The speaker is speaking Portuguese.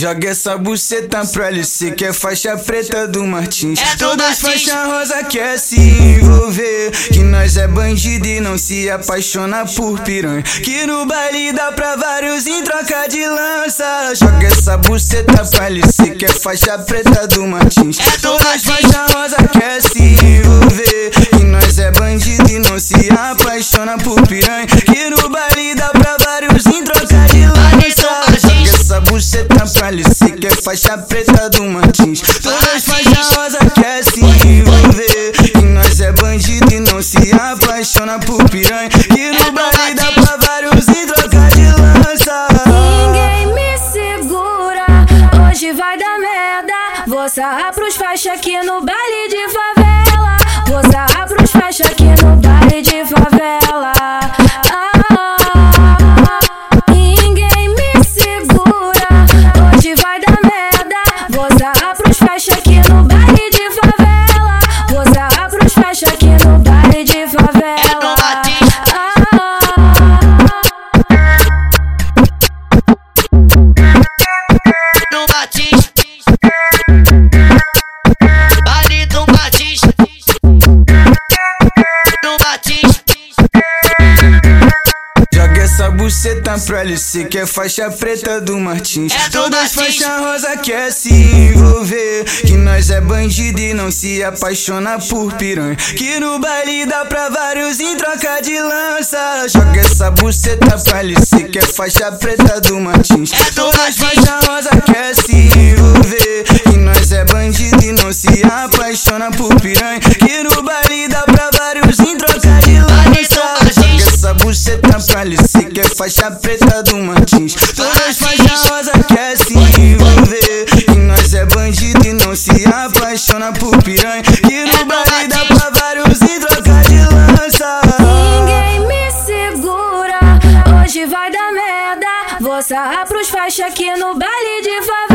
Joga essa buceta pro LC que é faixa preta do Martins. É do Todas Martins. faixa rosa quer se envolver. Que nós é bandido e não se apaixona por piranha. Que no baile dá pra vários em troca de lança. Joga essa buceta pro LC que é faixa preta do Martins. É do Todas Martins. faixa rosa quer se envolver. Que nós é bandido e não se apaixona faixa preta do Martins. Todas faixa rosa quer se envolver. E nós é bandido e não se apaixona por piranha. E no baile dá pra vários em troca de lança. Ninguém me segura, hoje vai dar merda. Vou sarrar pros faixa aqui no baile de favela. Vou sarrar pros faixa aqui no baile de favela. Buceta pro LC que é faixa preta do Martins. É Todas faixa rosa quer se envolver. Que nós é bandido e não se apaixona por piranha. Que no baile dá pra vários em troca de lança. Joga essa buceta pro LC que é faixa preta do Martins. É Todas faixa rosa quer se envolver. Que nós é bandido e não se apaixona por piranha. Que no baile dá pra faixa preta do Martins. Todas faixa rosa quer se envolver. E nós é bandido e não se apaixona por piranha. E no baile dá pra vários em troca de lança. Ninguém me segura, hoje vai dar merda. Vou sarrar pros faixa aqui no baile de favela. Vou sarrar pros faixa aqui no baile de favela.